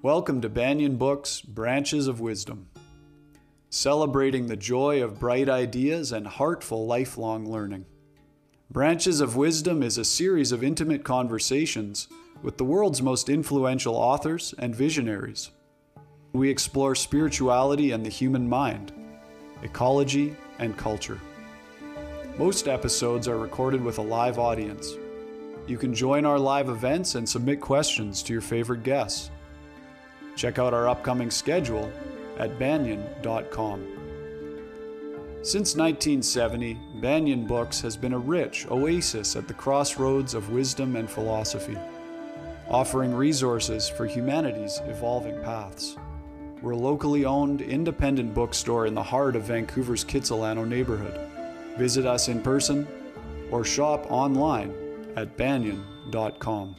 Welcome to Banyen Books Branches of Wisdom, celebrating the joy of bright ideas and heartful lifelong learning. Branches of Wisdom is a series of intimate conversations with the world's most influential authors and visionaries. We explore spirituality and the human mind, ecology, and culture. Most episodes are recorded with a live audience. You can join our live events and submit questions to your favorite guests. Check out our upcoming schedule at banyen.com. Since 1970, Banyen Books has been a rich oasis at the crossroads of wisdom and philosophy, offering resources for humanity's evolving paths. We're a locally owned, independent bookstore in the heart of Vancouver's Kitsilano neighborhood. Visit us in person or shop online at banyen.com.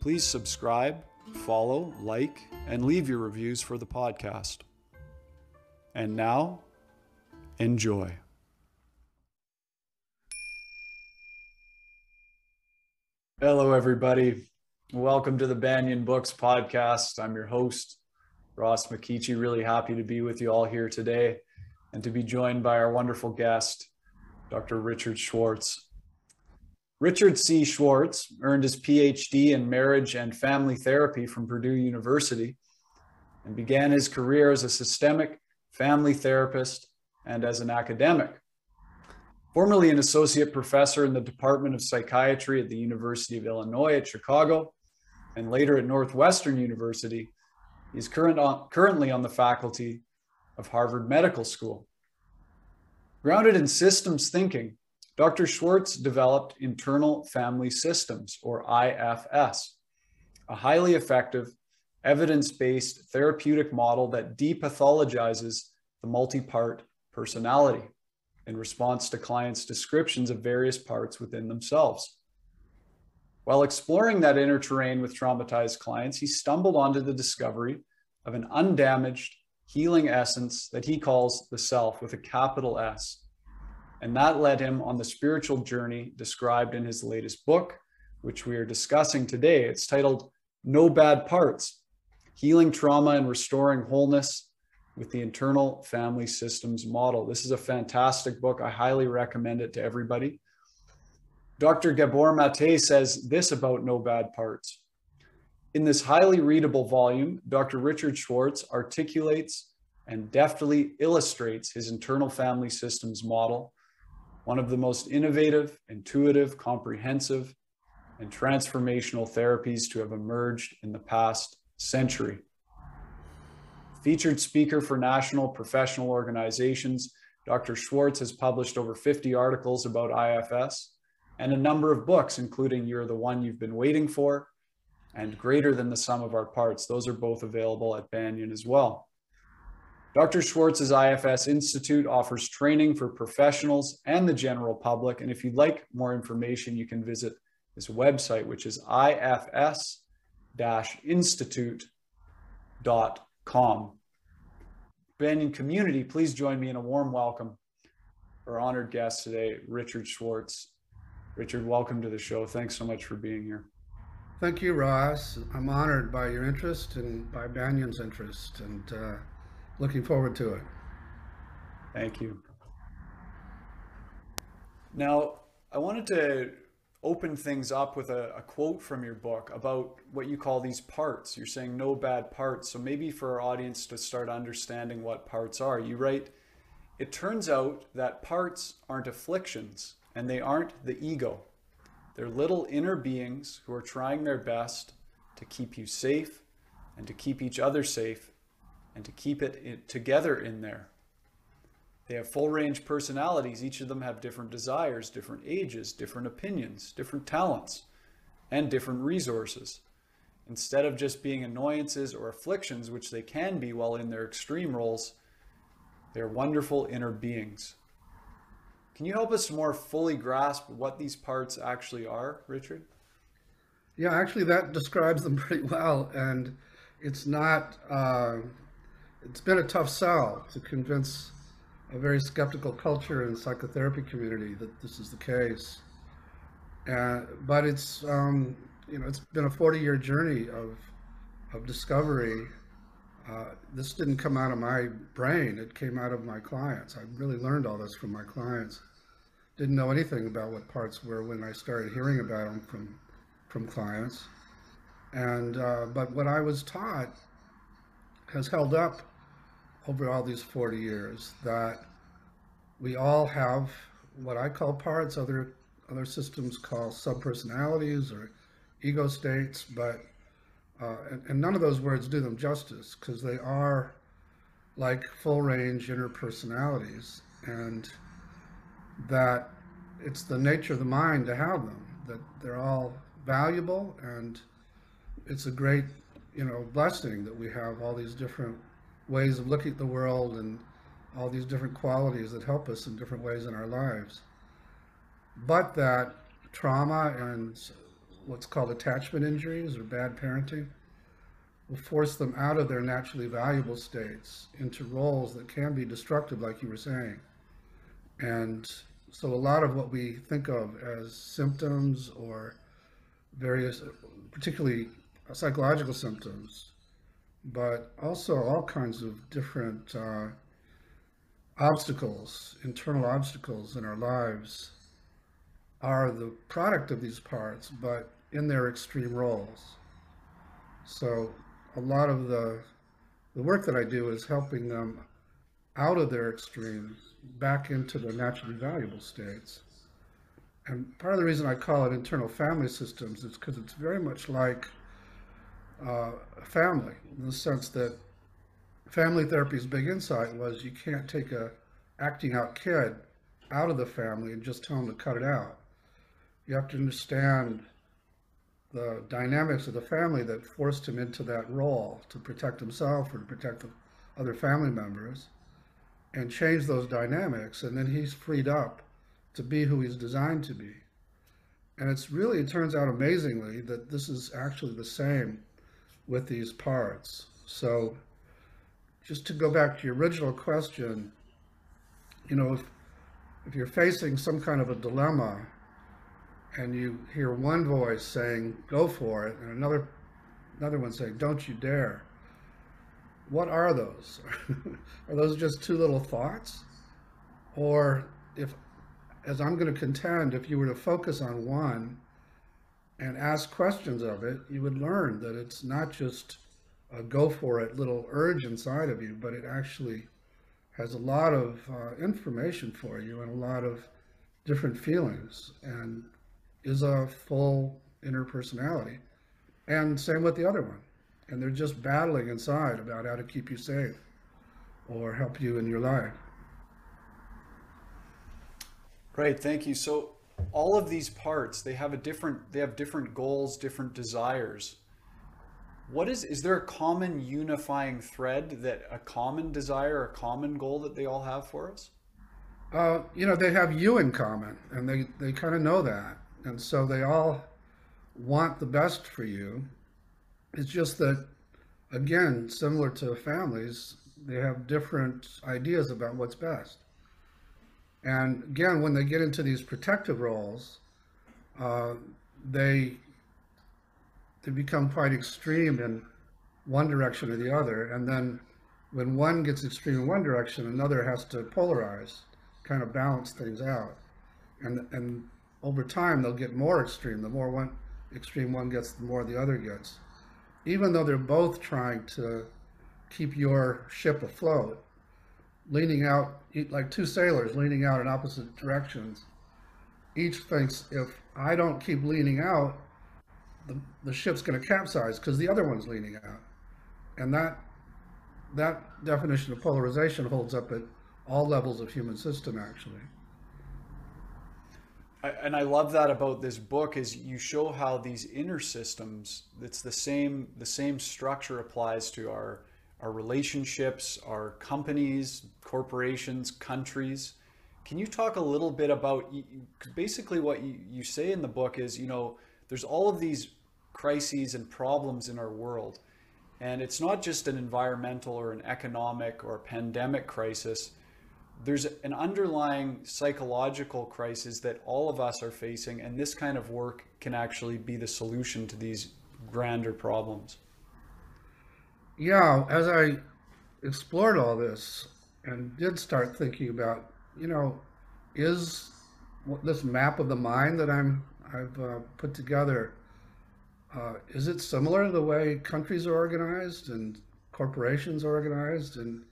Please subscribe follow, like, and leave your reviews for the podcast. And now, enjoy. Hello, everybody. Welcome to the Banyen Books podcast. I'm your host, Ross McKeechee. Really happy to be with you all here today and to be joined by our wonderful guest, Dr. Richard Schwartz. Richard C. Schwartz earned his PhD in marriage and family therapy from Purdue University and began his career as a systemic family therapist and as an academic. Formerly an associate professor in the Department of Psychiatry at the University of Illinois at Chicago and later at Northwestern University, he's current on, currently on the faculty of Harvard Medical School. Grounded in systems thinking, Dr. Schwartz developed internal family systems, or IFS, a highly effective, evidence based therapeutic model that depathologizes the multi part personality in response to clients' descriptions of various parts within themselves. While exploring that inner terrain with traumatized clients, he stumbled onto the discovery of an undamaged, healing essence that he calls the self with a capital S and that led him on the spiritual journey described in his latest book, which we are discussing today. It's titled No Bad Parts Healing Trauma and Restoring Wholeness with the Internal Family Systems Model. This is a fantastic book. I highly recommend it to everybody. Dr. Gabor Mate says this about No Bad Parts. In this highly readable volume, Dr. Richard Schwartz articulates and deftly illustrates his internal family systems model one of the most innovative, intuitive, comprehensive, and transformational therapies to have emerged in the past century. Featured speaker for national professional organizations, Dr. Schwartz has published over 50 articles about IFS and a number of books, including You're the One You've Been Waiting For and Greater Than the Sum of Our Parts. Those are both available at Banyen as well. Dr. Schwartz's IFS Institute offers training for professionals and the general public. And if you'd like more information, you can visit this website, which is ifs-institute.com. Banyen community, please join me in a warm welcome for our honored guest today, Richard Schwartz. Richard, welcome to the show. Thanks so much for being here. Thank you, Ross. I'm honored by your interest and by Banyen's interest. And uh, looking forward to it. Thank you. Now, I wanted to open things up with a, a, quote from your book about what you call these parts. You're saying no bad parts. So maybe for our audience to start understanding what parts are, you write, it turns out that parts aren't afflictions and they aren't the ego. They're little inner beings who are trying their best to keep you safe and to keep each other safe and to keep it in, together in there. They have full range personalities. Each of them have different desires, different ages, different opinions, different talents, and different resources. Instead of just being annoyances or afflictions, which they can be while in their extreme roles, they're wonderful inner beings. Can you help us more fully grasp what these parts actually are, Richard? Yeah, actually, that describes them pretty well. And it's not. Uh it's been a tough sell to convince a very skeptical culture and psychotherapy community that this is the case. Uh, but it's um, you know it's been a 40 year journey of of discovery. Uh, this didn't come out of my brain, it came out of my clients. I really learned all this from my clients. Didn't know anything about what parts were when I started hearing about them from, from clients. And, uh, but what I was taught has held up over all these 40 years that we all have what I call parts, other other systems call subpersonalities or ego states, but uh, and, and, none of those words do them justice because they are like full range interpersonalities, and that it's the nature of the mind to have them. That they're all valuable, and it's a great you know blessing that we have all these different ways of looking at the world and all these different qualities that help us in different ways in our lives. But that trauma and what's called attachment injuries or bad parenting will force them out of their naturally valuable states into roles that can be destructive, like you were saying. And so a lot of what we think of as symptoms or various, particularly psychological symptoms, but also all kinds of different uh, obstacles, internal obstacles in our lives are the product of these parts, but in their extreme roles. So a lot of the, the work that I do is helping them out of their extremes back into their naturally valuable states. And part of the reason I call it internal family systems is because it's very much like uh, family in the sense that family therapy's big insight was you can't take a acting out kid out of the family and just tell him to cut it out. You have to understand the dynamics of the family that forced him into that role to protect himself or to protect the other family members and change those dynamics. And then he's freed up to be who he's designed to be. And it's really it turns out amazingly that this is actually the same with these parts so just to go back to your original question you know if if you're facing some kind of a dilemma and you hear one voice saying, go for it, and another, another one saying, don't you dare. What are those? are those just two little thoughts? Or if, as I'm going to contend, if you were to focus on one and ask questions of it, you would learn that it's not just a go for it little urge inside of you, but it actually has a lot of uh, information for you and a lot of different feelings. And is a full inner personality. And same with the other one. And they're just battling inside about how to keep you safe or help you in your life. Right, thank you. So all of these parts, they have a different they have different goals, different desires. What is is there a common unifying thread that a common desire, a common goal that they all have for us? Uh, you know, they have you in common and they, they kind of know that. And so they all want the best for you. It's just that, again, similar to families, they have different ideas about what's best. And again, when they get into these protective roles, uh, they they become quite extreme in one direction or the other. And then when one gets extreme in one direction, another has to polarize, kind of balance things out. And and over time they'll get more extreme. The more one extreme one gets, the more the other gets. Even though they're both trying to keep your ship afloat, leaning out like two sailors leaning out in opposite directions. Each thinks if I don't keep leaning out, the, the ship's going to capsize because the other one's leaning out. And that that definition of polarization holds up at all levels of human system actually and I love that about this book is you show how these inner systems it's the same the same structure applies to our our relationships our companies corporations countries. Can you talk a little bit about basically what you, say in the book is you know there's all of these crises and problems in our world. And it's not just an environmental or an economic or pandemic crisis. There's an underlying psychological crisis that all of us are facing, and this kind of work can actually be the solution to these grander problems. Yeah, as I explored all this and did start thinking about, you know, is this map of the mind that I'm I've uh, put together uh, is it similar to the way countries are organized and corporations are organized and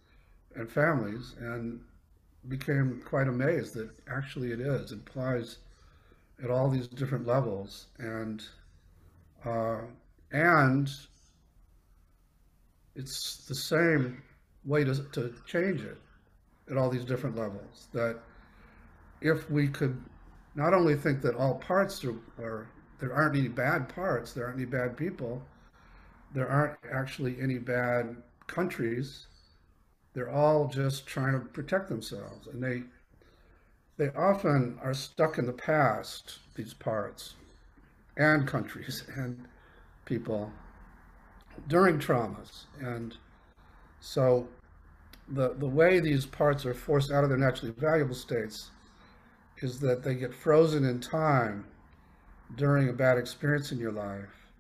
and families and became quite amazed that actually it is. It applies at all these different levels and uh, and it's the same way to, to change it at all these different levels. That if we could not only think that all parts are, are there aren't any bad parts, there aren't any bad people, there aren't actually any bad countries. They're all just trying to protect themselves, and they they often are stuck in the past. These parts, and countries, and people during traumas, and so the the way these parts are forced out of their naturally valuable states is that they get frozen in time during a bad experience in your life.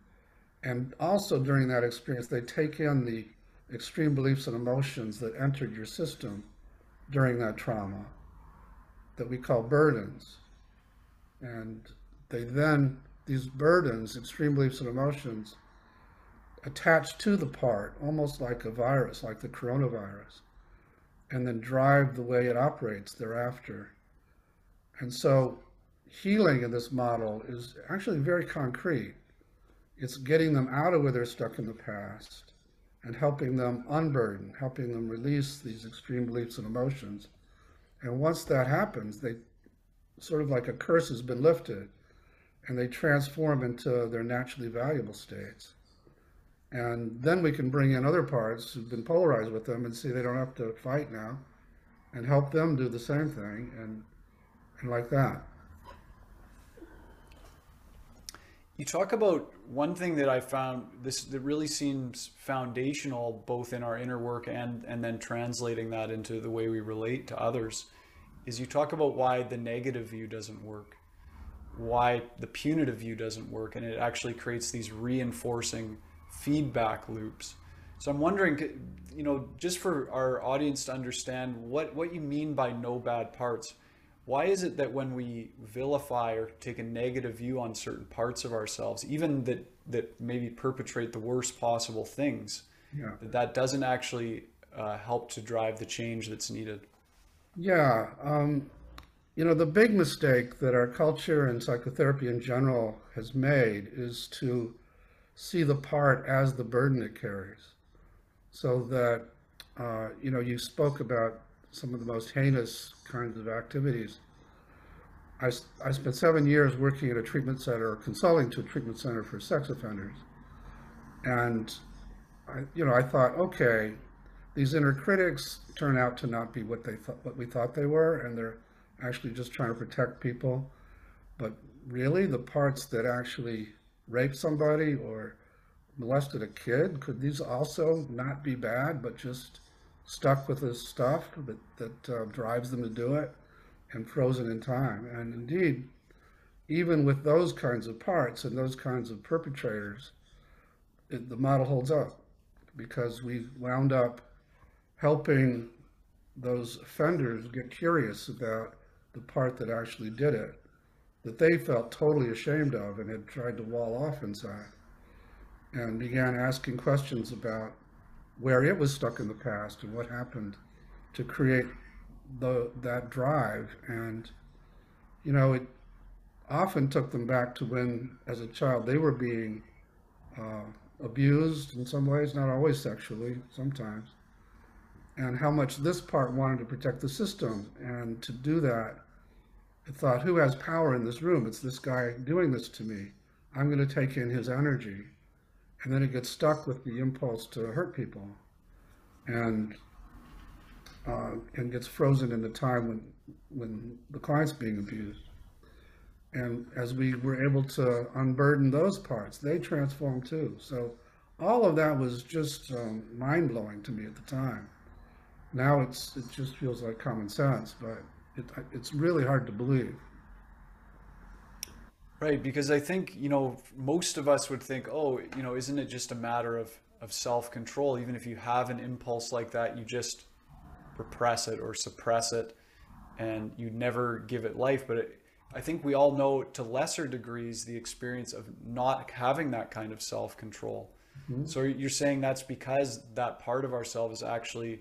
And also during that experience, they take in the extreme beliefs and emotions that entered your system during that trauma that we call burdens. And they then, these burdens, extreme beliefs and emotions, attach to the part, almost like a virus, like the coronavirus, and then drive the way it operates thereafter. And so healing in this model is actually very concrete. It's getting them out of where they're stuck in the past and helping them unburden, helping them release these extreme beliefs and emotions. And once that happens, they sort of like a curse has been lifted and they transform into their naturally valuable states. And then we can bring in other parts who've been polarized with them and see they don't have to fight now and help them do the same thing and, and like that. You talk about one thing that I found this that really seems foundational both in our inner work and and then translating that into the way we relate to others is you talk about why the negative view doesn't work why the punitive view doesn't work and it actually creates these reinforcing feedback loops so i'm wondering you know just for our audience to understand what what you mean by no bad parts why is it that when we vilify or take a negative view on certain parts of ourselves, even that that maybe perpetrate the worst possible things, yeah. that that doesn't actually uh, help to drive the change that's needed? Yeah, um, you know the big mistake that our culture and psychotherapy in general has made is to see the part as the burden it carries, so that uh, you know you spoke about some of the most heinous kinds of activities. I, I spent seven years working at a treatment center, consulting to a treatment center for sex offenders. And, I, you know, I thought, okay, these inner critics turn out to not be what they thought, what we thought they were, and they're actually just trying to protect people. But really, the parts that actually raped somebody or molested a kid, could these also not be bad, but just stuck with this stuff that, that uh, drives them to do it and frozen in time. And indeed, even with those kinds of parts and those kinds of perpetrators, it, the model holds up because we wound up helping those offenders get curious about the part that actually did it, that they felt totally ashamed of and had tried to wall off inside, and began asking questions about where it was stuck in the past and what happened to create the that drive. And you know it often took them back to when as a child they were being uh, abused in some ways not always sexually sometimes and how much this part wanted to protect the system. And to do that it thought who has power in this room it's this guy doing this to me i'm going to take in his energy and then it gets stuck with the impulse to hurt people and uh, and gets frozen in the time when when the client's being abused. And as we were able to unburden those parts, they transform too. So all of that was just um, mind blowing to me at the time. Now it's it just feels like common sense, but it, it's really hard to believe. Right, because I think, you know, most of us would think, oh, you know, isn't it just a matter of of self control. Even if you have an impulse like that, you just repress it or suppress it and you never give it life. But it, I think we all know to lesser degrees the experience of not having that kind of self control. Mm-hmm. So you're saying that's because that part of ourselves has actually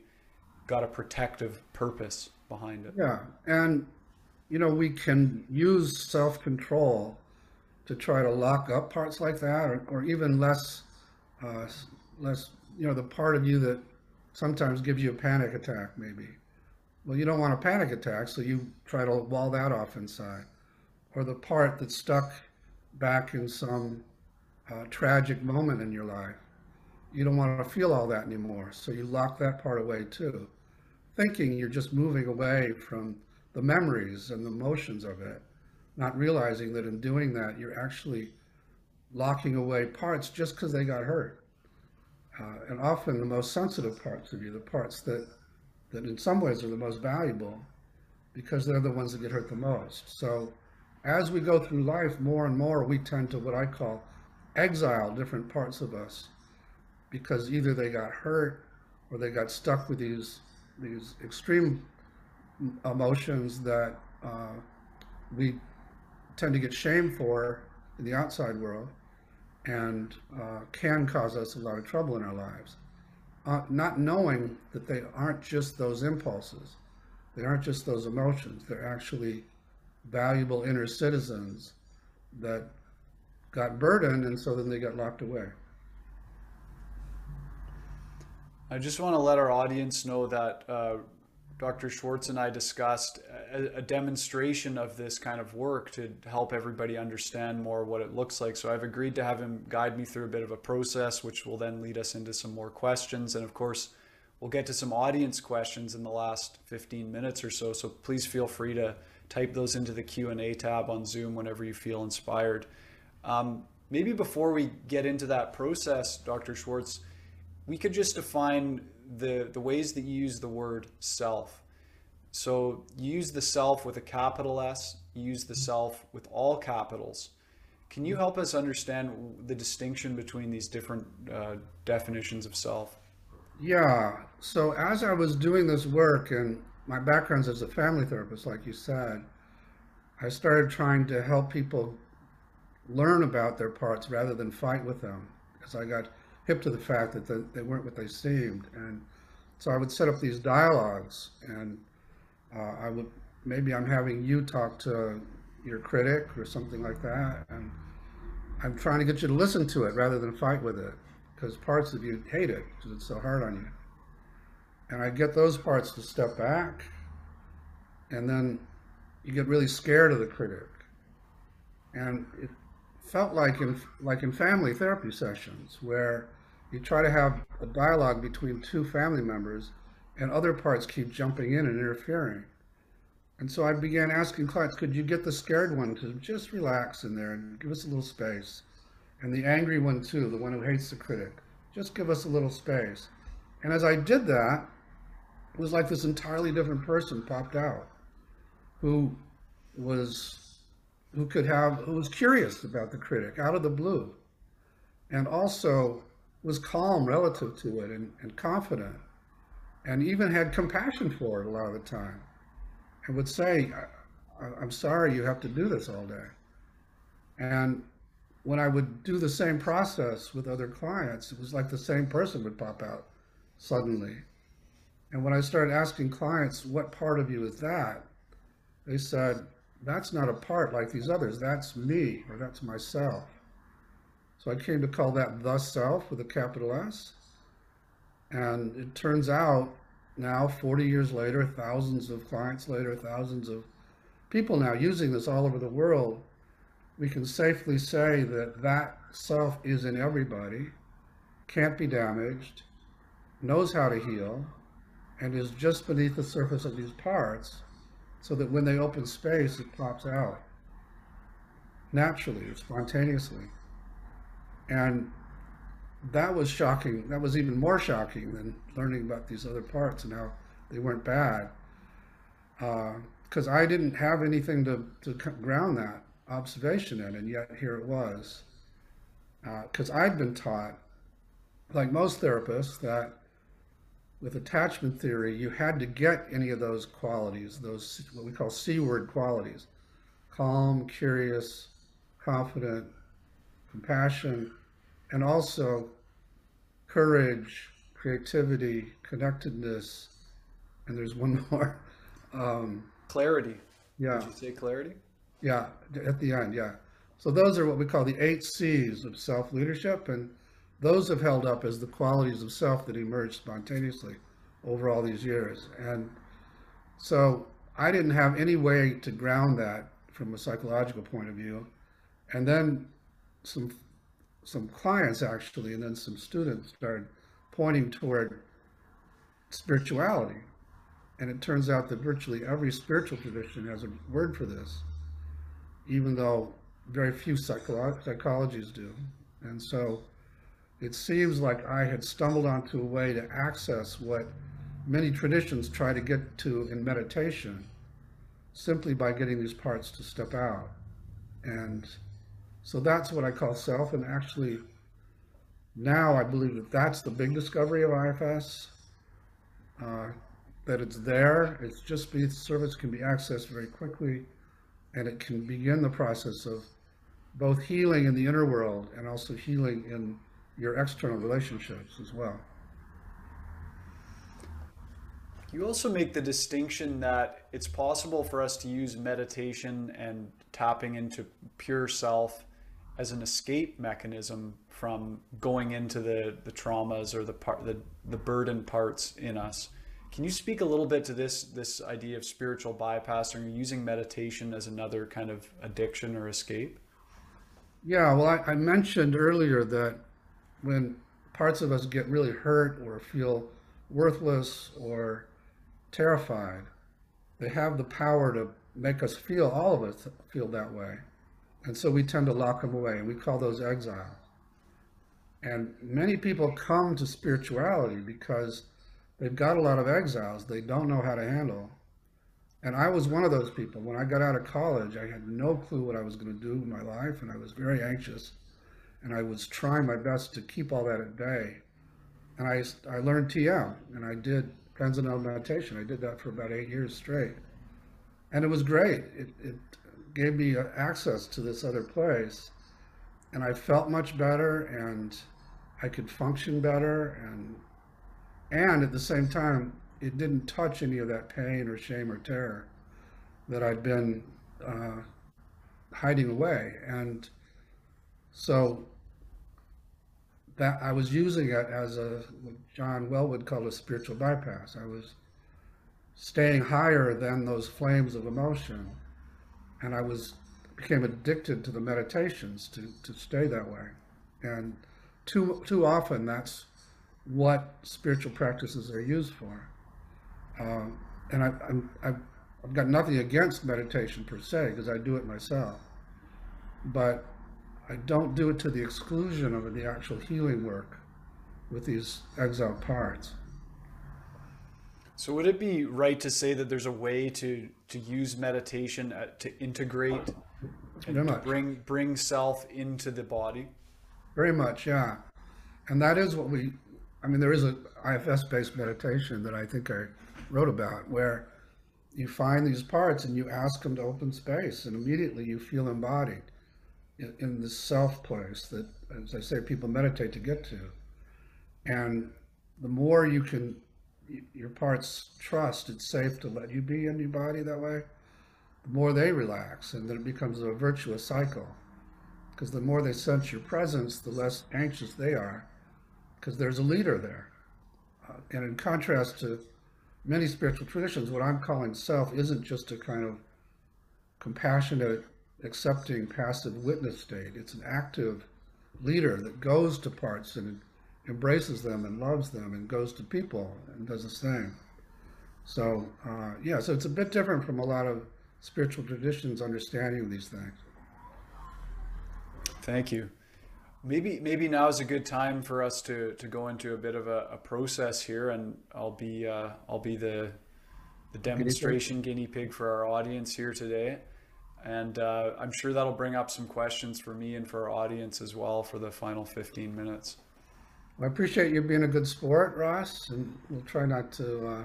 got a protective purpose behind it. Yeah. And, you know, we can use self control to try to lock up parts like that or, or even less, uh, less, you know, the part of you that sometimes gives you a panic attack, maybe. Well, you don't want a panic attack, so you try to wall that off inside or the part that's stuck back in some uh, tragic moment in your life. You don't want to feel all that anymore, so you lock that part away too, thinking you're just moving away from the memories and the emotions of it, not realizing that in doing that, you're actually locking away parts just because they got hurt. Uh, and often the most sensitive parts of you, the parts that, that in some ways are the most valuable, because they're the ones that get hurt the most. So as we go through life, more and more, we tend to what I call exile different parts of us because either they got hurt or they got stuck with these these extreme emotions that uh, we tend to get shamed for in the outside world and uh, can cause us a lot of trouble in our lives. Uh, not knowing that they aren't just those impulses, they aren't just those emotions, they're actually valuable inner citizens that got burdened and so then they got locked away. I just want to let our audience know that uh, Dr. Schwartz and I discussed a, a, demonstration of this kind of work to help everybody understand more what it looks like. So I've agreed to have him guide me through a bit of a process, which will then lead us into some more questions. And of course, we'll get to some audience questions in the last 15 minutes or so. So please feel free to type those into the Q&A tab on Zoom whenever you feel inspired. Um, maybe before we get into that process, Dr. Schwartz, we could just define the, the ways that you use the word self. So you use the self with a capital S, you use the self with all capitals. Can you help us understand the distinction between these different uh, definitions of self? Yeah. So as I was doing this work, and my background is as a family therapist, like you said, I started trying to help people learn about their parts rather than fight with them because I got hip to the fact that the, they weren't what they seemed. And so I would set up these dialogues and uh, I would, maybe I'm having you talk to your critic or something like that. And I'm trying to get you to listen to it rather than fight with it because parts of you hate it because it's so hard on you and I get those parts to step back, and then you get really scared of the critic. And it felt like in like in family therapy sessions where you try to have a dialogue between two family members and other parts keep jumping in and interfering. And so I began asking clients, could you get the scared one to just relax in there and give us a little space? And the angry one too, the one who hates the critic, just give us a little space. And as I did that, it was like this entirely different person popped out who was who could have who was curious about the critic out of the blue and also was calm relative to it and, and confident and even had compassion for it a lot of the time and would say i'm sorry you have to do this all day and when i would do the same process with other clients it was like the same person would pop out suddenly and when I started asking clients, what part of you is that? They said, that's not a part like these others. That's me, or that's myself. So I came to call that the self with a capital S. And it turns out now, 40 years later, thousands of clients later, thousands of people now using this all over the world, we can safely say that that self is in everybody, can't be damaged, knows how to heal, and is just beneath the surface of these parts so that when they open space, it pops out naturally, or spontaneously. And that was shocking. That was even more shocking than learning about these other parts and how they weren't bad. Because uh, I didn't have anything to, to ground that observation in, and yet here it was. Because uh, I'd been taught like most therapists, that with attachment theory, you had to get any of those qualities, those what we call C word qualities calm, curious, confident, compassion, and also courage, creativity, connectedness, and there's one more. Um, clarity. Yeah. Did you say clarity? Yeah, at the end, yeah. So those are what we call the eight C's of self leadership, and those have held up as the qualities of self that emerged spontaneously over all these years. And so I didn't have any way to ground that from a psychological point of view. And then some some clients actually, and then some students started pointing toward spirituality. And it turns out that virtually every spiritual tradition has a word for this, even though very few psycholo- psychologies do. And so it seems like I had stumbled onto a way to access what many traditions try to get to in meditation simply by getting these parts to step out. And so that's what I call self. And actually, now I believe that that's the big discovery of IFS. Uh, that it's there, it's just the service can be accessed very quickly, and it can begin the process of both healing in the inner world and also healing in your external relationships as well. You also make the distinction that it's possible for us to use meditation and tapping into pure self as an escape mechanism from going into the, the traumas or the part the, the burden parts in us. Can you speak a little bit to this this idea of spiritual bypass or using meditation as another kind of addiction or escape? Yeah, well, I, I mentioned earlier that when parts of us get really hurt or feel worthless or terrified, they have the power to make us feel, all of us feel that way. And so we tend to lock them away, and we call those exiles. And many people come to spirituality because they've got a lot of exiles they don't know how to handle. And I was one of those people. When I got out of college, I had no clue what I was going to do in my life, and I was very anxious. And I was trying my best to keep all that at bay. And I, I learned TM, and I did transcendental meditation. I did that for about eight years straight. And it was great. It, it gave me uh, access to this other place. And I felt much better, and I could function better. And, and at the same time, it didn't touch any of that pain or shame or terror that I'd been uh, hiding away. And so that I was using it as a John Welwood called a spiritual bypass. I was staying higher than those flames of emotion, and I was became addicted to the meditations to to stay that way. And too too often that's what spiritual practices are used for. Um, and I, I'm, I've, I've got nothing against meditation per se because I do it myself, but I don't do it to the exclusion of the actual healing work with these exile parts. So would it be right to say that there's a way to to use meditation at, to integrate and Very to much. bring bring self into the body? Very much, yeah. And that is what we, I mean, there is a IFS based meditation that I think I wrote about where you find these parts and you ask them to open space, and immediately you feel embodied in, in the self place that, as I say, people meditate to get to. And the more you can, your parts trust it's safe to let you be in your body that way, the more they relax, and then it becomes a virtuous cycle. Because the more they sense your presence, the less anxious they are, because there's a leader there. Uh, and in contrast to many spiritual traditions, what I'm calling self isn't just a kind of compassionate, accepting, passive witness state. It's an active leader that goes to parts and embraces them and loves them and goes to people and does the same. So, uh, yeah, so it's a bit different from a lot of spiritual traditions' understanding these things. Thank you. Maybe maybe now is a good time for us to to go into a bit of a, a process here, and I'll be uh, I'll be the the demonstration guinea pig for our audience here today, and uh, I'm sure that'll bring up some questions for me and for our audience as well for the final 15 minutes. I appreciate you being a good sport, Ross, and we'll try not to uh,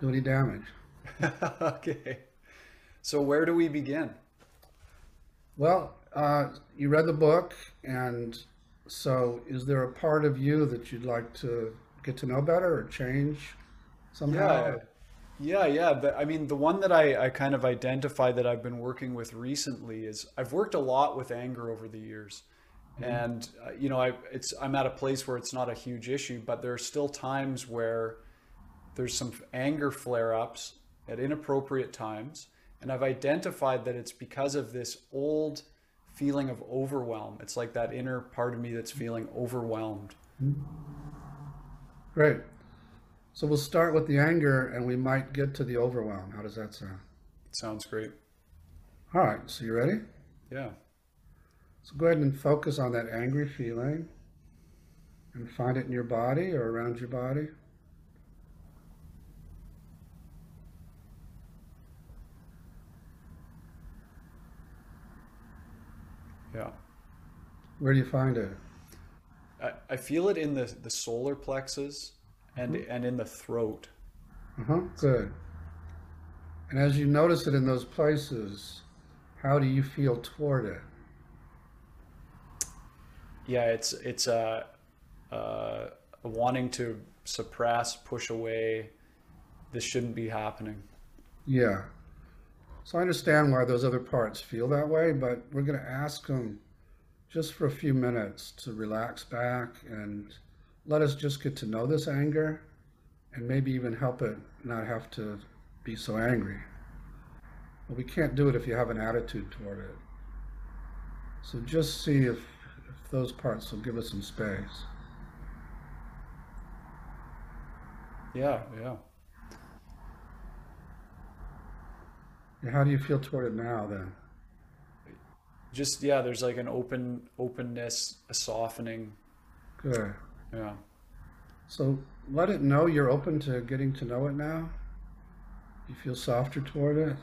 do any damage. okay. So where do we begin? Well, uh, you read the book, and so is there a part of you that you'd like to get to know better or change somehow? Yeah. Yeah, yeah. The, I mean, the one that I, I kind of identify that I've been working with recently is I've worked a lot with anger over the years. Mm-hmm. And uh, you know, I it's I'm at a place where it's not a huge issue, but there are still times where there's some anger flare-ups at inappropriate times, and I've identified that it's because of this old feeling of overwhelm. It's like that inner part of me that's mm-hmm. feeling overwhelmed. Mm-hmm. Great. So we'll start with the anger and we might get to the overwhelm. How does that sound? Sounds great. All right, so you ready? Yeah. So go ahead and focus on that angry feeling and find it in your body or around your body. Yeah. Where do you find it? I, I feel it in the, the solar plexus and and in the throat. Uh-huh, good. And as you notice it in those places, how do you feel toward it? Yeah, it's it's a uh, uh, wanting to suppress, push away. This shouldn't be happening. Yeah. So I understand why those other parts feel that way, but we're going to ask them just for a few minutes to relax back and let us just get to know this anger and maybe even help it not have to be so angry. But we can't do it if you have an attitude toward it. So just see if, if those parts will give us some space. Yeah, yeah. How do you feel toward it now then? Just yeah, there's like an open openness, a softening. Good. Yeah. So let it know you're open to getting to know it now. You feel softer toward it.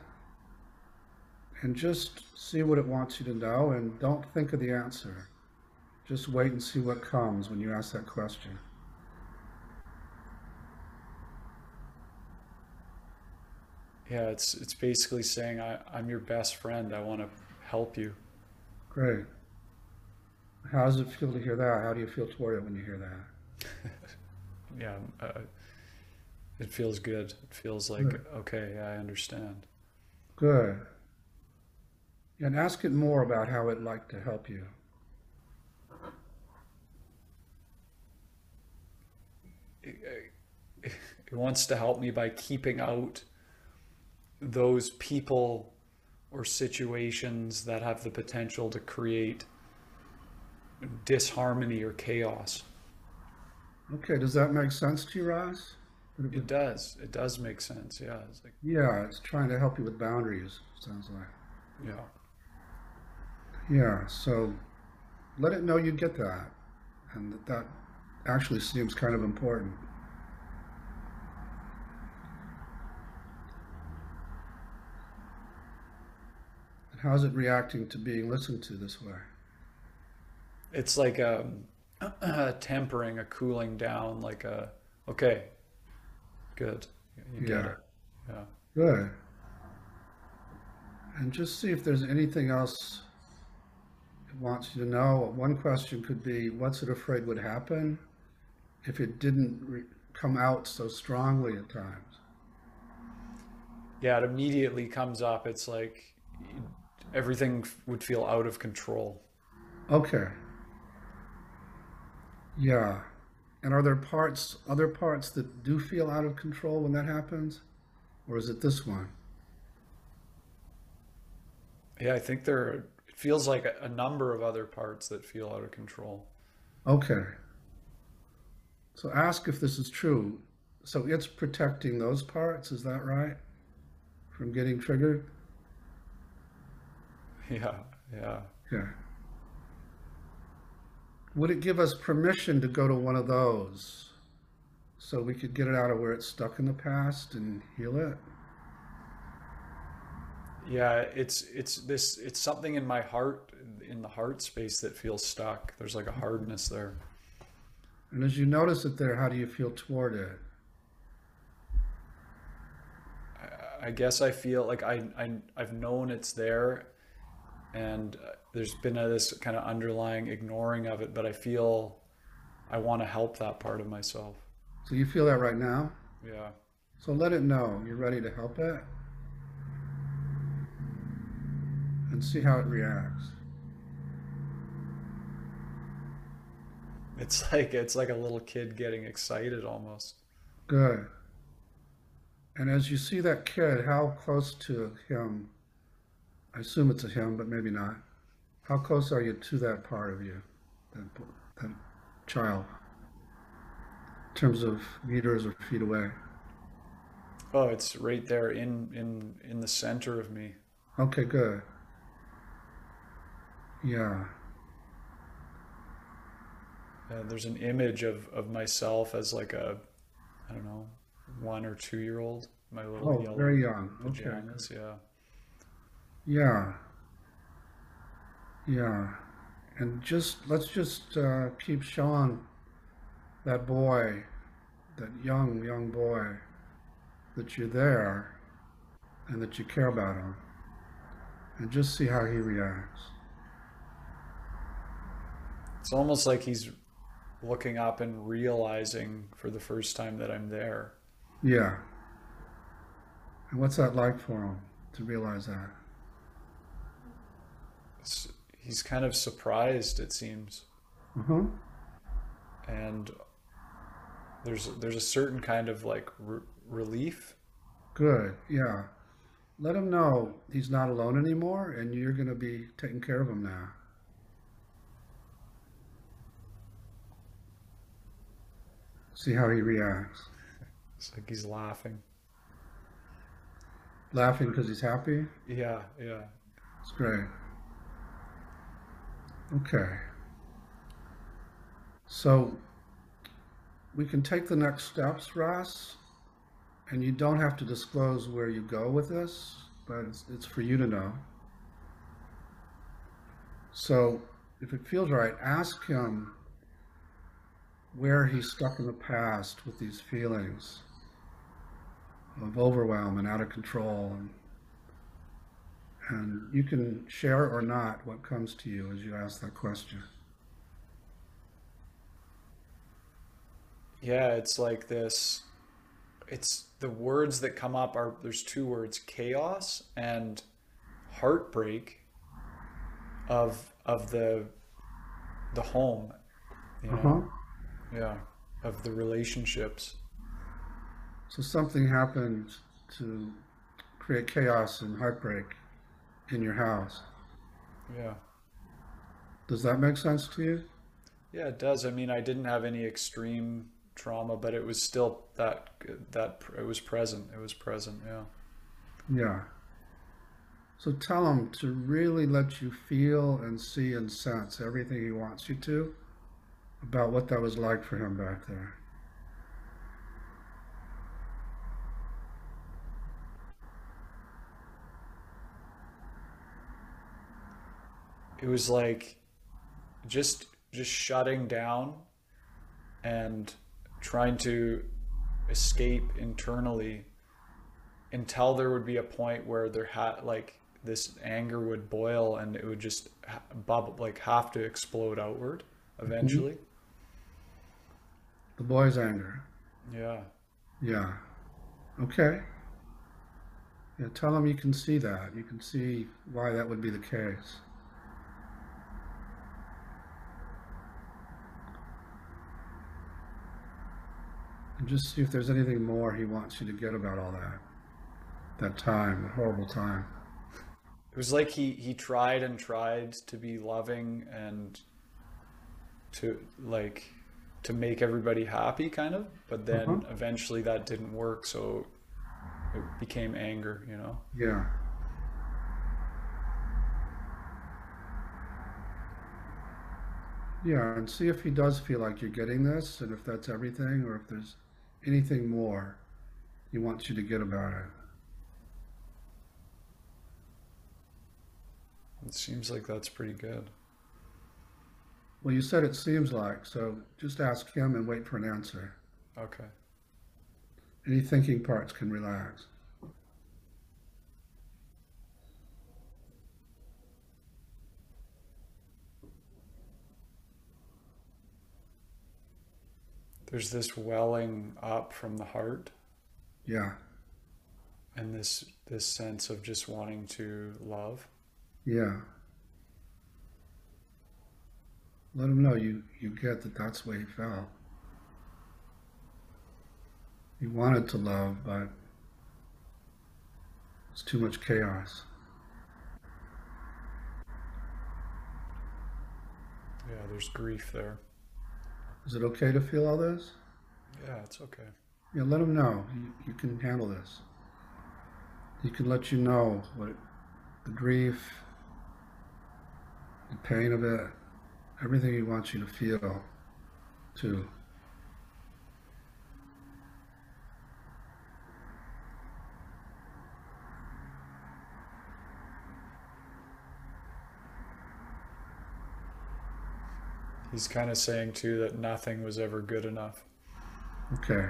And just see what it wants you to know and don't think of the answer. Just wait and see what comes when you ask that question. Yeah, it's it's basically saying I, I'm your best friend. I want to help you. Great. How does it feel to hear that? How do you feel toward it when you hear that? Yeah, uh, it feels good. It feels like Good. okay, yeah, I understand. Good. And ask it more about how it'd like to help you. It, it wants to help me by keeping out those people or situations that have the potential to create disharmony or chaos. Okay, does that make sense to you, Ross? It It does. It does make sense. Yeah. It's like, Yeah, it's trying to help you with boundaries, sounds like. yeah. Yeah, so let it know you get that and that that actually seems kind of important. And how's it reacting to being listened to this way? It's like um, a tempering, a cooling down, like a, okay, good. You get Yeah. it. Yeah. Good. And just see if there's anything else it wants you to know. One question could be, what's it afraid would happen if it didn't re- come out so strongly at times? Yeah. It immediately comes up. It's like everything would feel out of control. Okay. Yeah. And are there parts, other parts that do feel out of control when that happens? Or is it this one? Yeah. I think there, are- it feels like a, a number of other parts that feel out of control. Okay. So ask if this is true. So it's protecting those parts, is that right? From getting triggered? Yeah. Yeah. Yeah. Would it give us permission to go to one of those so we could get it out of where it's stuck in the past and heal it? Yeah, it's it's this it's something in my heart in the heart space that feels stuck. There's like a hardness there. And as you notice it there, how do you feel toward it? I, I guess I feel like I, I I've known it's there, and uh, there's been a, this kind of underlying ignoring of it. But I feel I want to help that part of myself. So you feel that right now? Yeah. So let it know you're ready to help it and see how it reacts. It's like it's like a little kid getting excited almost. Good. And as you see that kid, how close to him, I assume it's a him, but maybe not. How close are you to that part of you, that, that child, in terms of meters or feet away? Oh, it's right there in in in the center of me. Okay, good. Yeah. Uh, there's an image of of myself as like a, I don't know, one or two year old. My little Oh, yellow very young. Okay. Yeah. Yeah. Yeah. And just let's just uh, keep showing that boy, that young, young boy, that you're there and that you care about him. And just see how he reacts. It's almost like he's looking up and realizing for the first time that I'm there. Yeah. And what's that like for him to realize that? He's kind of surprised, it seems, Uh-huh. and there's there's a certain kind of like re- relief. Good. Yeah. Let him know he's not alone anymore and you're going to be taking care of him now. See how he reacts. It's like he's laughing. Laughing because he's happy? Yeah, yeah. It's great. Okay. So we can take the next steps, Ross, and you don't have to disclose where you go with this, but it's, it's for you to know. So if it feels right, ask him where he's stuck in the past with these feelings of overwhelm and out of control and and you can share or not what comes to you as you ask that question. Yeah, it's like this. It's the words that come up are there's two words, chaos and heartbreak of of the the home, you Uh-huh. know. Yeah, of the relationships. So something happened to create chaos and heartbreak in your house. Yeah. Does that make sense to you? Yeah, it does. I mean, I didn't have any extreme trauma, but it was still that that it was present. It was present. Yeah. Yeah. So tell him to really let you feel and see and sense everything he wants you to about what that was like for him back there. It was like just just shutting down and trying to escape internally until there would be a point where there had like this anger would boil and it would just bubble like have to explode outward eventually. The boy's anger. Yeah. Yeah. Okay. Yeah, tell him you can see that. You can see why that would be the case. And just see if there's anything more he wants you to get about all that. That time, that horrible time. It was like he he tried and tried to be loving and to like to make everybody happy kind of, but then Uh-huh. eventually that didn't work, so it became anger, you know. Yeah. Yeah, and see if he does feel like you're getting this, and if that's everything, or if there's anything more he wants you to get about it. It seems like that's pretty good. Well, you said it seems like, so just ask him and wait for an answer. Okay. Any thinking parts can relax. There's this welling up from the heart Yeah, and this this sense of just wanting to love. yeah. Let him know you, you get that that's where he fell. He wanted to love, but it's too much chaos. Yeah, there's grief there. Is it okay to feel all this? Yeah, it's okay. Yeah, let him know. You, you can handle this. He can let you know what the grief, the pain of it, everything he wants you to feel, too. He's kind of saying too that nothing was ever good enough. Okay.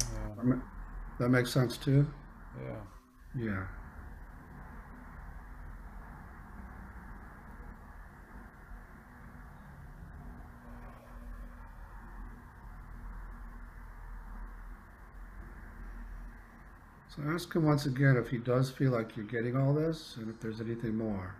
Yeah, That That makes sense too? yeah. Yeah. So ask him once again if he does feel like you're getting all this and if there's anything more.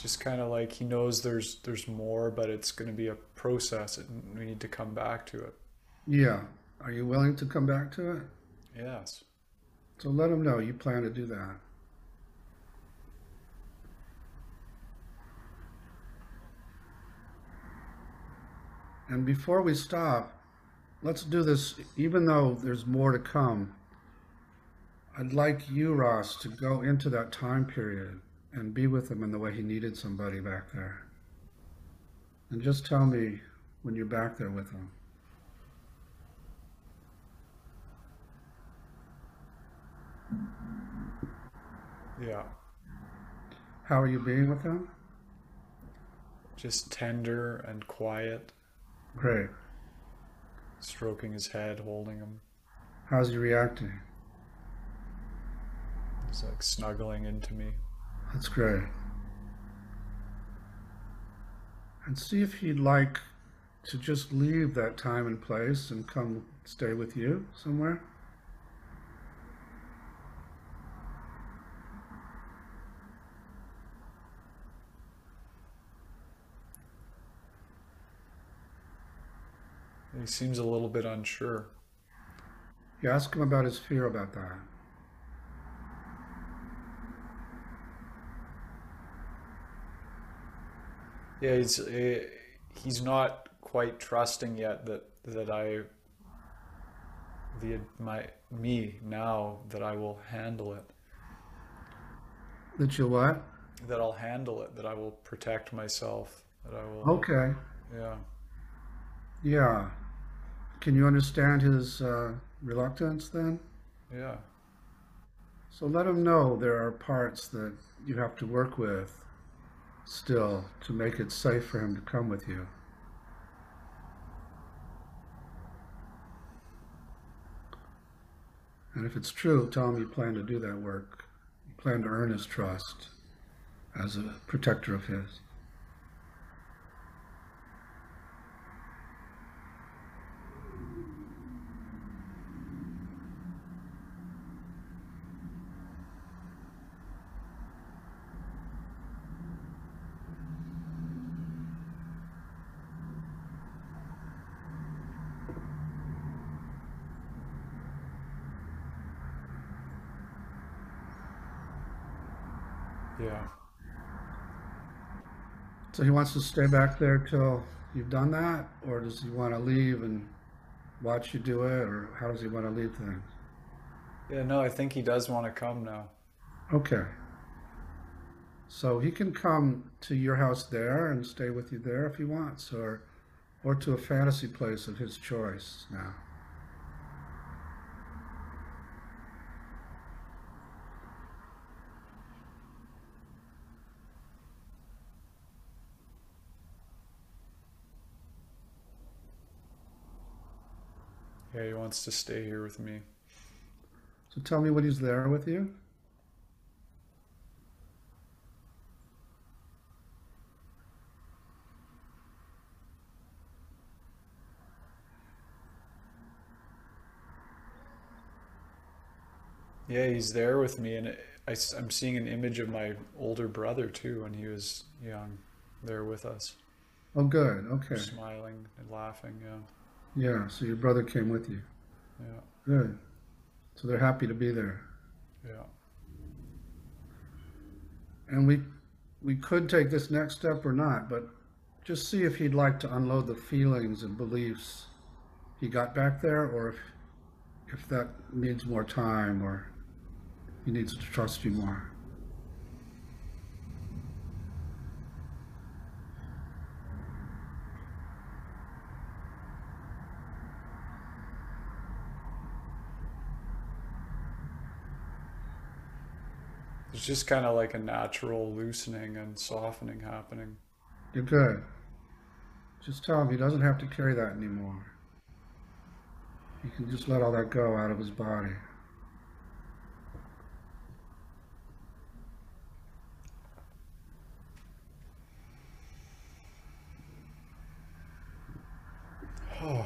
Just kind of like he knows there's there's more, but it's going to be a process, and we need to come back to it. Yeah. Are you willing to come back to it? Yes. So let him know you plan to do that. And before we stop, let's do this, even though there's more to come. I'd like you, Ross, to go into that time period and be with him in the way he needed somebody back there. And just tell me when you're back there with him. Yeah. How are you being with him? Just tender and quiet, Great. stroking his head, holding him. How's he reacting? He's like snuggling into me. That's great. And see if he'd like to just leave that time and place and come stay with you somewhere. He seems a little bit unsure. You ask him about his fear about that. Yeah, he's eh, he's not quite trusting yet that that I the my me now that I will handle it. That you what? That I'll handle it. That I will protect myself. That I will. Okay. Yeah. Yeah. Can you understand his uh, reluctance then? Yeah. So let him know there are parts that you have to work with still to make it safe for him to come with you. And if it's true, tell him you plan to do that work. You plan to earn his trust as a protector of his. Yeah. So he wants to stay back there till you've done that, or does he want to leave and watch you do it, or how does he want to leave things? Yeah. No, I think he does want to come now. Okay. So he can come to your house there and stay with you there if he wants, or or to a fantasy place of his choice now. Yeah, he wants to stay here with me. So tell me what he's there with you. Yeah, he's there with me, and I, am seeing an image of my older brother too when he was young, there with us. Oh, good. Okay. Smiling and laughing. Yeah. Yeah. So your brother came with you. Yeah. Good. So they're happy to be there. Yeah. And we we could take this next step or not, but just see if he'd like to unload the feelings and beliefs he got back there, or if if that needs more time, or he needs to trust you more. It's just kind of like a natural loosening and softening happening. You're good. Just tell him he doesn't have to carry that anymore. He can just let all that go out of his body. Oh.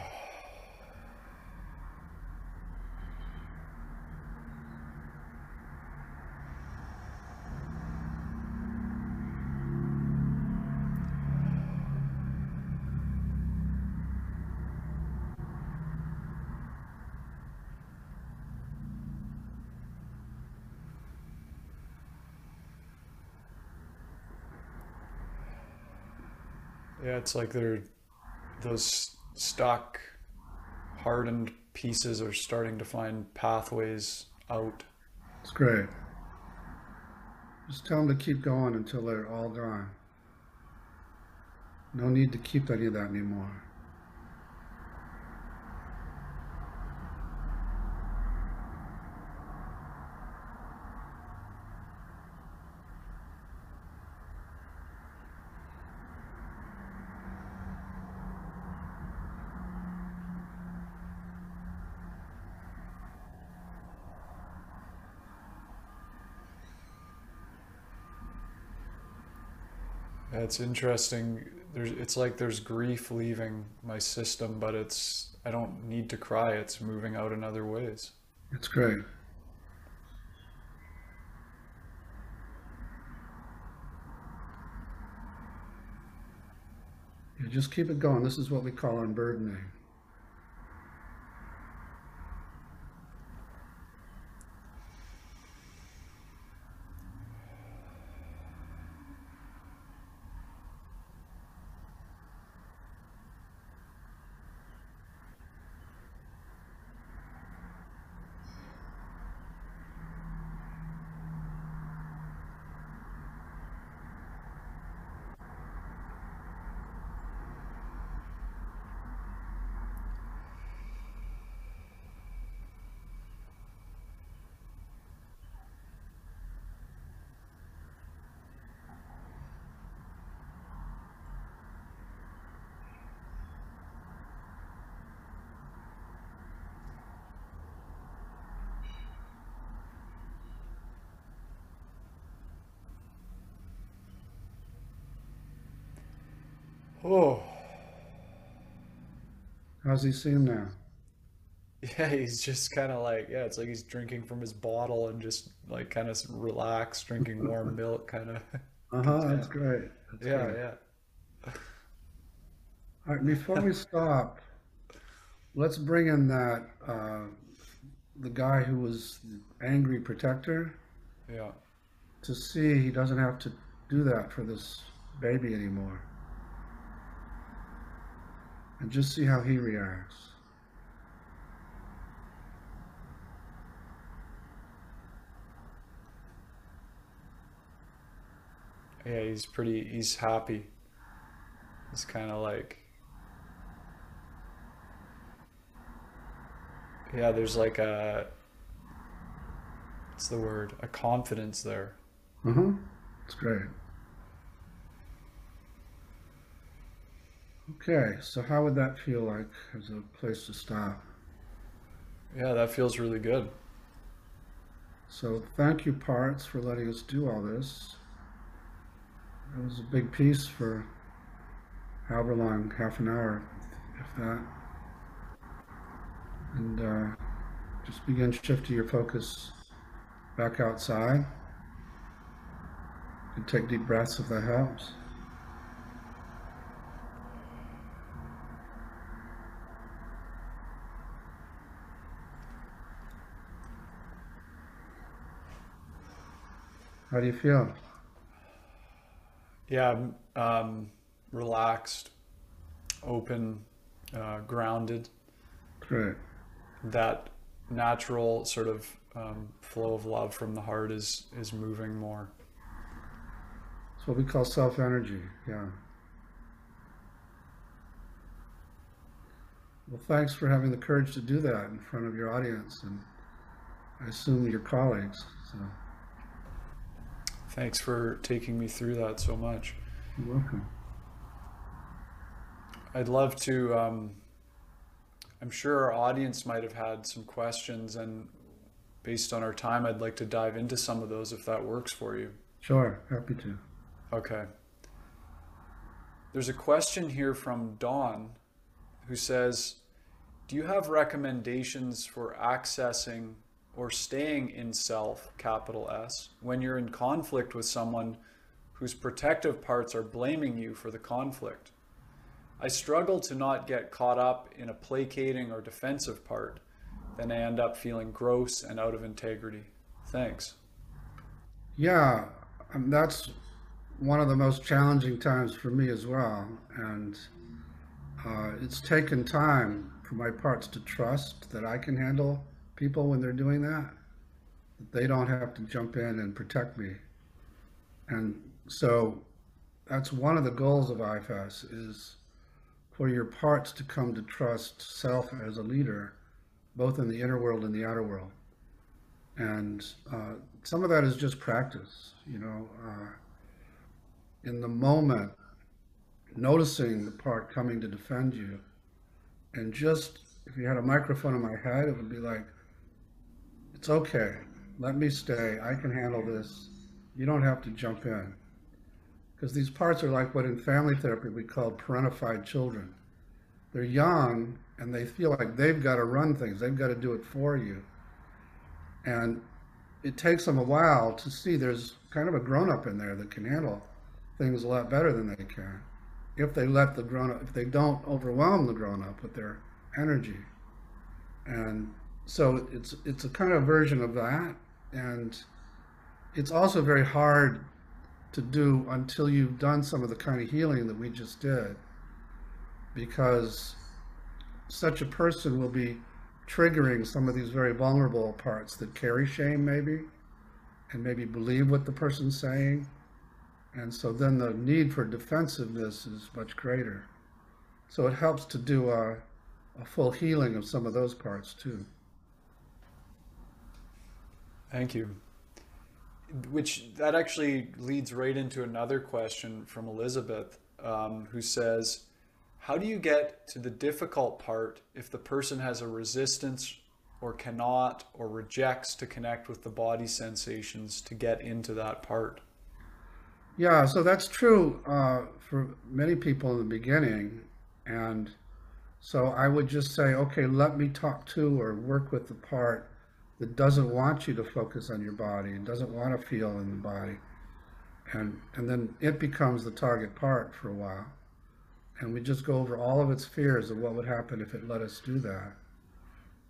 Yeah, it's like they're those stuck, hardened pieces are starting to find pathways out. It's great. Just tell them to keep going until they're all gone. No need to keep any of that anymore. It's interesting. There's, it's like there's grief leaving my system, but it's I don't need to cry. It's moving out in other ways. It's great. Yeah, just keep it going. This is what we call unburdening. Oh, How's he seem now? yeah, he's just kind of like, yeah, it's like he's drinking from his bottle and just like kind of relaxed, drinking warm milk, kind of Uh-huh, that's great. That's Yeah, great. yeah. All right, before we stop, let's bring in that uh, the guy who was the angry protector Yeah. to see he doesn't have to do that for this baby anymore. And just see how he reacts. Yeah, he's pretty, he's happy. He's kind of like, yeah, there's like a, what's the word? A confidence there. Uh-huh. It's great. Okay, so how would that feel like as a place to stop? Yeah, that feels really good. So thank you, parts, for letting us do all this. It was a big piece for however long, half an hour, if that. And uh, just begin shifting your focus back outside. And take deep breaths if that helps. How do you feel? Yeah, um, relaxed, open, uh, grounded. Great. That natural sort of um, flow of love from the heart is is moving more. It's what we call self energy. Yeah. Well, thanks for having the courage to do that in front of your audience and I assume your colleagues. So. Thanks for taking me through that so much. You're welcome. I'd love to. Um, I'm sure our audience might have had some questions, and based on our time, I'd like to dive into some of those if that works for you. Sure, happy to. Okay. There's a question here from Dawn who says Do you have recommendations for accessing or staying in self, capital S, when you're in conflict with someone whose protective parts are blaming you for the conflict. I struggle to not get caught up in a placating or defensive part, then I end up feeling gross and out of integrity. Thanks. Yeah, um, that's one of the most challenging times for me as well. And uh, it's taken time for my parts to trust that I can handle people when they're doing that. They don't have to jump in and protect me. And so that's one of the goals of IFS is for your parts to come to trust self as a leader, both in the inner world and the outer world. And uh, some of that is just practice, you know, uh, in the moment, noticing the part coming to defend you. And just, if you had a microphone in my head, it would be like, it's okay. Let me stay. I can handle this. You don't have to jump in. Because these parts are like what in family therapy we call parentified children. They're young and they feel like they've got to run things, they've got to do it for you. And it takes them a while to see there's kind of a grown up in there that can handle things a lot better than they can if they let the grown up, if they don't overwhelm the grown up with their energy. And so it's it's a kind of version of that, and it's also very hard to do until you've done some of the kind of healing that we just did, because such a person will be triggering some of these very vulnerable parts that carry shame maybe and maybe believe what the person's saying and so then the need for defensiveness is much greater. So it helps to do a, a full healing of some of those parts too Thank you. Which that actually leads right into another question from Elizabeth, um, who says, How do you get to the difficult part if the person has a resistance or cannot or rejects to connect with the body sensations to get into that part? Yeah, so that's true uh, for many people in the beginning. And so I would just say, okay, let me talk to or work with the part that doesn't want you to focus on your body and doesn't want to feel in the body. And, and then it becomes the target part for a while. And we just go over all of its fears of what would happen if it let us do that.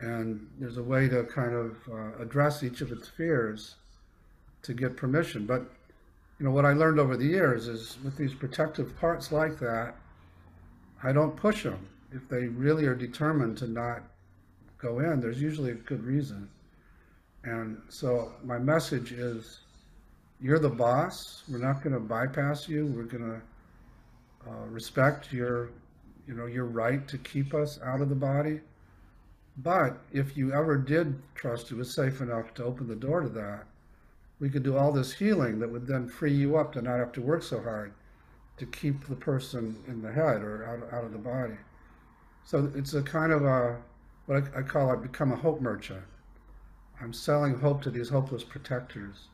And there's a way to kind of uh, address each of its fears to get permission. But, you know, what I learned over the years is with these protective parts like that, I don't push them. If they really are determined to not go in, there's usually a good reason. And so my message is, you're the boss. We're not going to bypass you. We're going to uh, respect your, you know, your right to keep us out of the body. But if you ever did trust it was safe enough to open the door to that, we could do all this healing that would then free you up to not have to work so hard to keep the person in the head or out, out of the body. So it's a kind of a what I, I call it become a hope merchant. I'm selling hope to these hopeless protectors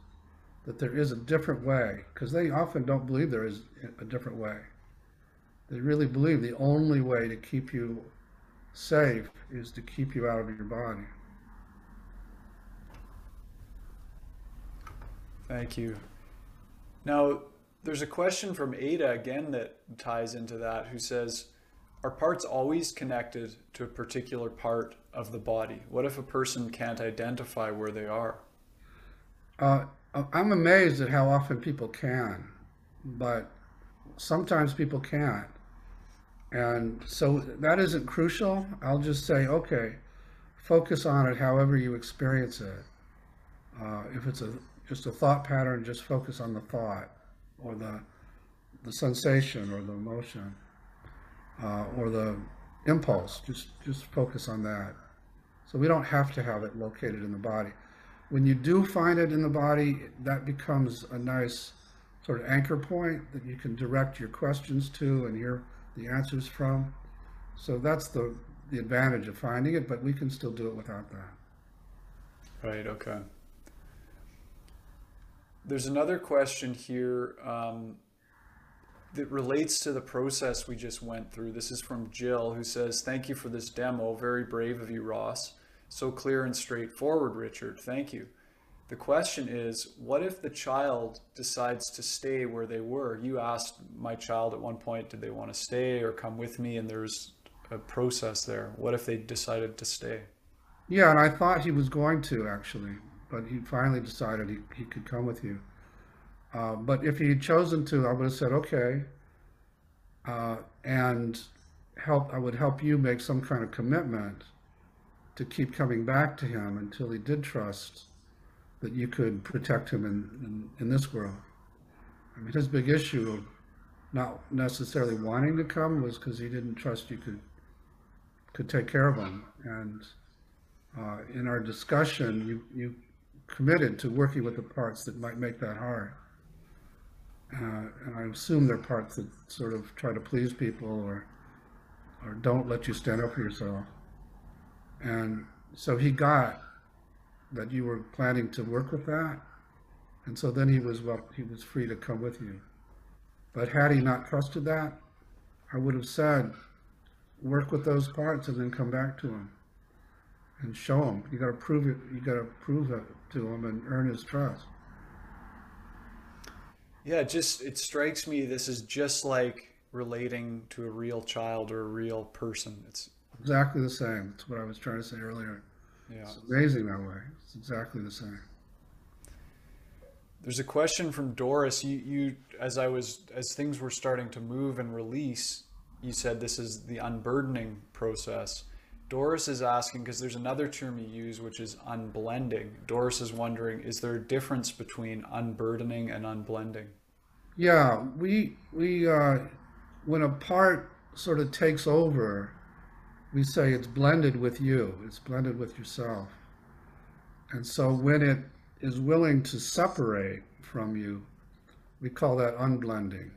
that there is a different way because they often don't believe there is a different way. They really believe the only way to keep you safe is to keep you out of your body. Thank you. Now, there's a question from Ada again that ties into that who says, Are parts always connected to a particular part of the body? What if a person can't identify where they are? Uh, I'm amazed at how often people can, but sometimes people can't. And so that isn't crucial. I'll just say, okay, focus on it however you experience it. Uh, if it's a just a thought pattern, just focus on the thought or the the sensation or the emotion uh, or the impulse. Just just focus on that. So we don't have to have it located in the body. When you do find it in the body, that becomes a nice sort of anchor point that you can direct your questions to and hear the answers from. So that's the, the advantage of finding it, but we can still do it without that. Right, okay. There's another question here um, that relates to the process we just went through. This is from Jill, who says, Thank you for this demo. Very brave of you, Ross. So clear and straightforward, Richard. Thank you. The question is, what if the child decides to stay where they were? You asked my child at one point, did they want to stay or come with me? And there's a process there. What if they decided to stay? Yeah, and I thought he was going to actually, but he finally decided he, he could come with you. Uh, but if he had chosen to, I would have said, okay, uh, and help. I would help you make some kind of commitment to keep coming back to him until he did trust that you could protect him in, in, in this world. I mean, his big issue of not necessarily wanting to come was because he didn't trust you could could take care of him. And uh, in our discussion, you you committed to working with the parts that might make that hard. Uh, and I assume they're parts that sort of try to please people or or don't let you stand up for yourself. And so he got that you were planning to work with that. And so then he was well, he was free to come with you. But had he not trusted that, I would have said, work with those parts and then come back to him and show him. You got to prove it. You got to prove it to him and earn his trust. Yeah, just it strikes me this is just like relating to a real child or a real person. It's exactly the same. That's what I was trying to say earlier. Yeah. It's amazing that way. It's exactly the same. There's a question from Doris. You, you, as I was, as things were starting to move and release, you said this is the unburdening process. Doris is asking because there's another term you use, which is unblending. Doris is wondering, is there a difference between unburdening and unblending? Yeah, we we uh, when a part sort of takes over we say it's blended with you, it's blended with yourself. And so when it is willing to separate from you, we call that unblending.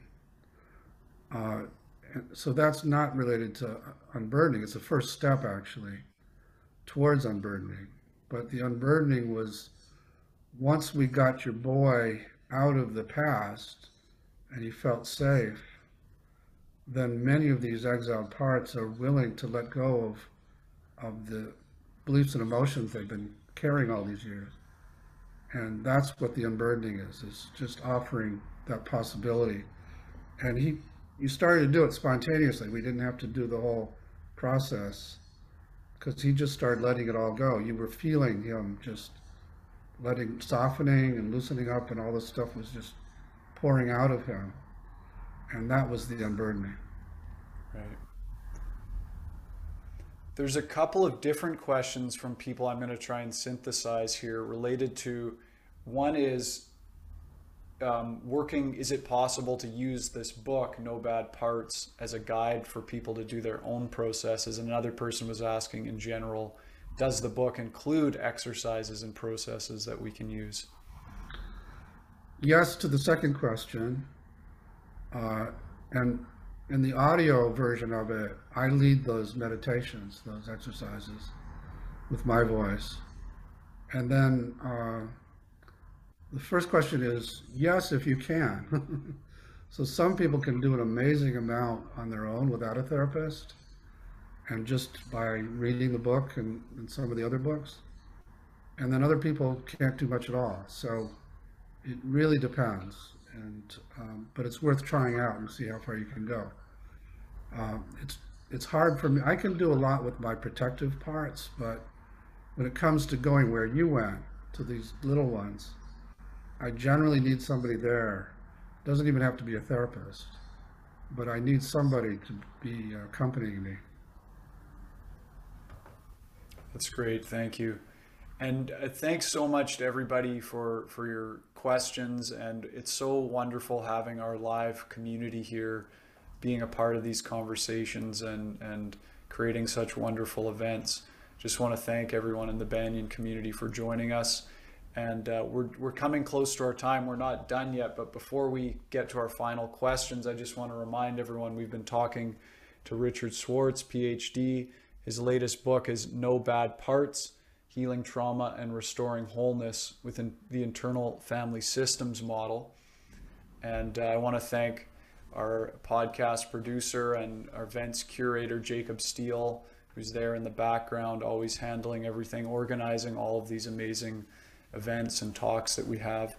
Uh, so that's not related to unburdening. It's the first step, actually, towards unburdening. But the unburdening was once we got your boy out of the past and he felt safe, then many of these exiled parts are willing to let go of, of the beliefs and emotions they've been carrying all these years. And that's what the unburdening is, is just offering that possibility. And he, you started to do it spontaneously. We didn't have to do the whole process because he just started letting it all go. You were feeling him just letting, softening and loosening up and all this stuff was just pouring out of him. And that was the unburdening. Right. There's a couple of different questions from people I'm going to try and synthesize here related to one is um, working, is it possible to use this book, No Bad Parts, as a guide for people to do their own processes? And another person was asking in general, does the book include exercises and processes that we can use? Yes, to the second question. Uh, and in the audio version of it, I lead those meditations, those exercises. with my voice. And then uh, the first question is yes, if you can. so some people can do an amazing amount on their own without a therapist and just by reading the book and, and some of the other books. And then other people can't do much at all. So it really depends. And um, but it's worth trying out and see how far you can go. Uh, it's it's hard for me. I can do a lot with my protective parts, but when it comes to going where you went to these little ones, I generally need somebody there. Doesn't even have to be a therapist, but I need somebody to be accompanying me. That's great. Thank you. And uh, thanks so much to everybody for, for your questions. And it's so wonderful having our live community here, being a part of these conversations and, and creating such wonderful events. Just want to thank everyone in the Banyen community for joining us. And uh, we're, we're coming close to our time. We're not done yet, but before we get to our final questions, I just want to remind everyone we've been talking to Richard Schwartz, PhD. His latest book is No Bad Parts Healing Trauma and Restoring Wholeness within the Internal Family Systems Model. And uh, I want to thank our podcast producer and our events curator, Jacob Steele, who's there in the background, always handling everything, organizing all of these amazing events and talks that we have,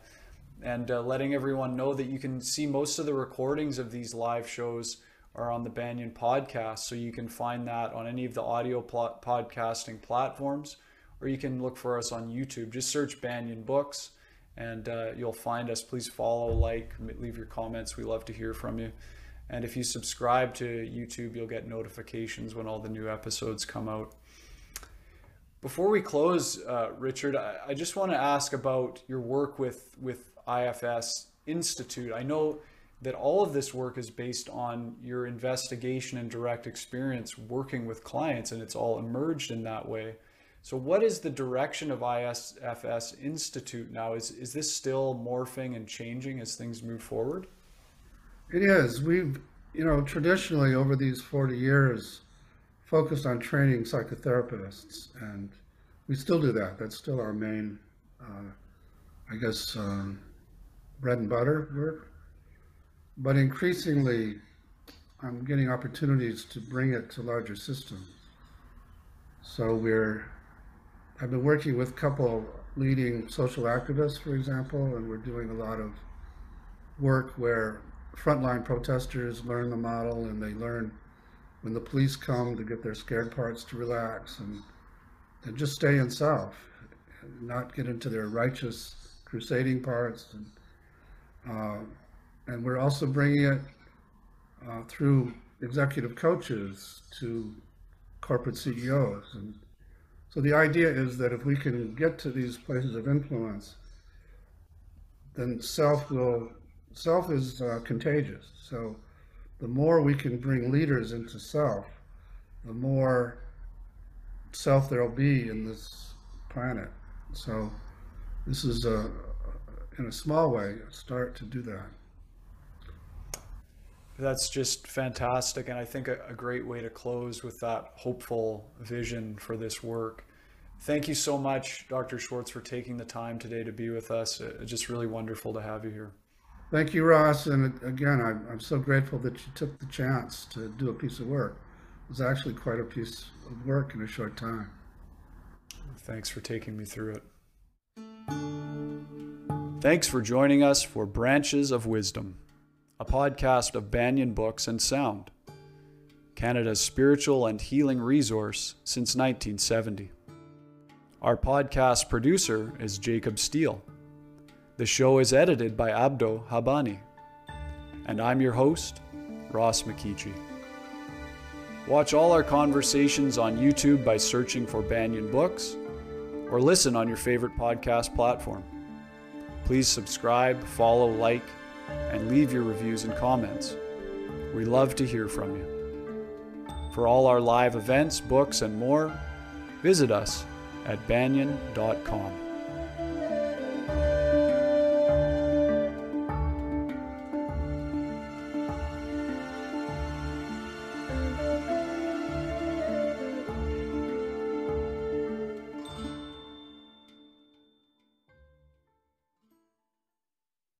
and uh, letting everyone know that you can see most of the recordings of these live shows are on the Banyen podcast. So you can find that on any of the audio pl- podcasting platforms, or you can look for us on YouTube. Just search Banyen Books and uh, you'll find us. Please follow, like, leave your comments. We love to hear from you. And if you subscribe to YouTube, you'll get notifications when all the new episodes come out. Before we close, uh, Richard, I, I just want to ask about your work with, with IFS Institute. I know that all of this work is based on your investigation and direct experience working with clients, and it's all emerged in that way. So, what is the direction of IFS Institute now? Is, is this still morphing and changing as things move forward? It is. We've, you know, traditionally over these 40 years, focused on training psychotherapists, and we still do that. That's still our main, uh, I guess, um, bread and butter work. But increasingly, I'm getting opportunities to bring it to larger systems. So we're, I've been working with a couple leading social activists, for example, and we're doing a lot of work where frontline protesters learn the model and they learn when the police come to get their scared parts to relax and, and just stay in self, not get into their righteous crusading parts. And, uh, and we're also bringing it uh, through executive coaches to corporate CEOs. And so the idea is that if we can get to these places of influence, then self will, self is uh, contagious. So the more we can bring leaders into self, the more self there'll be in this planet. So this is a, in a small way, a start to do that. That's just fantastic. And I think a, a, great way to close with that hopeful vision for this work. Thank you so much, Dr. Schwartz, for taking the time today to be with us. It's just really wonderful to have you here. Thank you, Ross. And again, I'm, I'm so grateful that you took the chance to do a piece of work. It was actually quite a piece of work in a short time. Thanks for taking me through it. Thanks for joining us for Branches of Wisdom, a podcast of Banyen Books and Sound, Canada's spiritual and healing resource since 1970. Our podcast producer is Jacob Steele. The show is edited by Abdo Habani. And I'm your host, Ross McKeechee. Watch all our conversations on YouTube by searching for Banyen Books or listen on your favorite podcast platform. Please subscribe, follow, like, and leave your reviews and comments. We love to hear from you. For all our live events, books, and more, visit us at banyen.com.